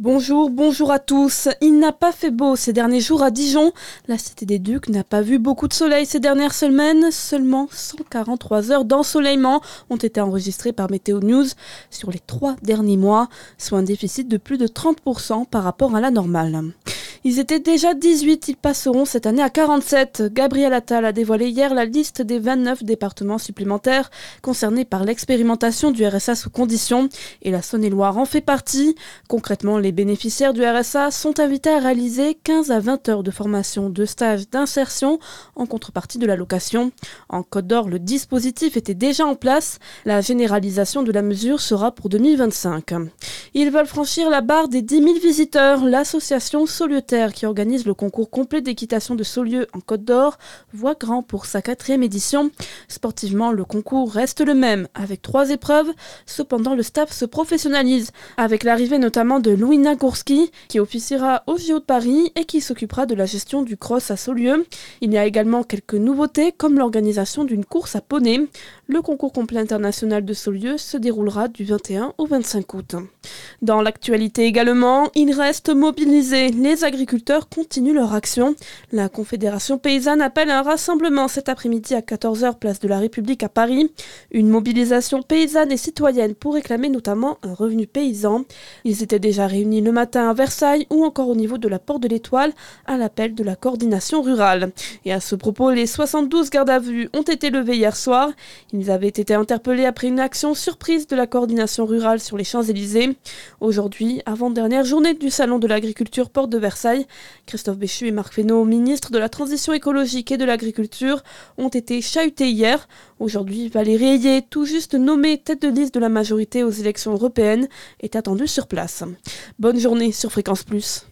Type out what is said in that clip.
Bonjour, bonjour à tous. Il n'a pas fait beau ces derniers jours à Dijon. La Cité des Ducs n'a pas vu beaucoup de soleil ces dernières semaines. Seulement 143 heures d'ensoleillement ont été enregistrées par Météo News sur les trois derniers mois, soit un déficit de plus de 30% par rapport à la normale. Ils étaient déjà 18, ils passeront cette année à 47. Gabriel Attal a dévoilé hier la liste des 29 départements supplémentaires concernés par l'expérimentation du RSA sous conditions et la Saône-et-Loire en fait partie. Concrètement, les bénéficiaires du RSA sont invités à réaliser 15 à 20 heures de formation, de stage, d'insertion en contrepartie de l'allocation. En Côte d'Or, le dispositif était déjà en place. La généralisation de la mesure sera pour 2025. Ils veulent franchir la barre des 10 000 visiteurs. L'association Qui organise le concours complet d'équitation de Saulieu en Côte d'Or voit grand pour sa quatrième édition. Sportivement, le concours reste le même, avec trois épreuves. Cependant, le staff se professionnalise, avec l'arrivée notamment de Louina Gourski, qui officiera au JO de Paris et qui s'occupera de la gestion du cross à Saulieu. Il y a également quelques nouveautés, comme l'organisation d'une course à poney. Le concours complet international de Saulieu se déroulera du 21 au 25 août. Dans l'actualité également, il reste mobilisé. Les agriculteurs continuent leur action. La Confédération paysanne appelle un rassemblement cet après-midi à 14h place de la République à Paris. Une mobilisation paysanne et citoyenne pour réclamer notamment un revenu paysan. Ils étaient déjà réunis le matin à Versailles ou encore au niveau de la Porte de l'Étoile à l'appel de la coordination rurale. Et à ce propos, les 72 gardes à vue ont été levés hier soir. Ils avaient été interpellés après une action surprise de la coordination rurale sur les Champs-Élysées. Aujourd'hui, avant-dernière journée du Salon de l'agriculture Porte de Versailles, Christophe Béchu et Marc Fesneau, ministres de la Transition écologique et de l'Agriculture, ont été chahutés hier. Aujourd'hui, Valérie Ayé, tout juste nommée tête de liste de la majorité aux élections européennes, est attendue sur place. Bonne journée sur Fréquence Plus.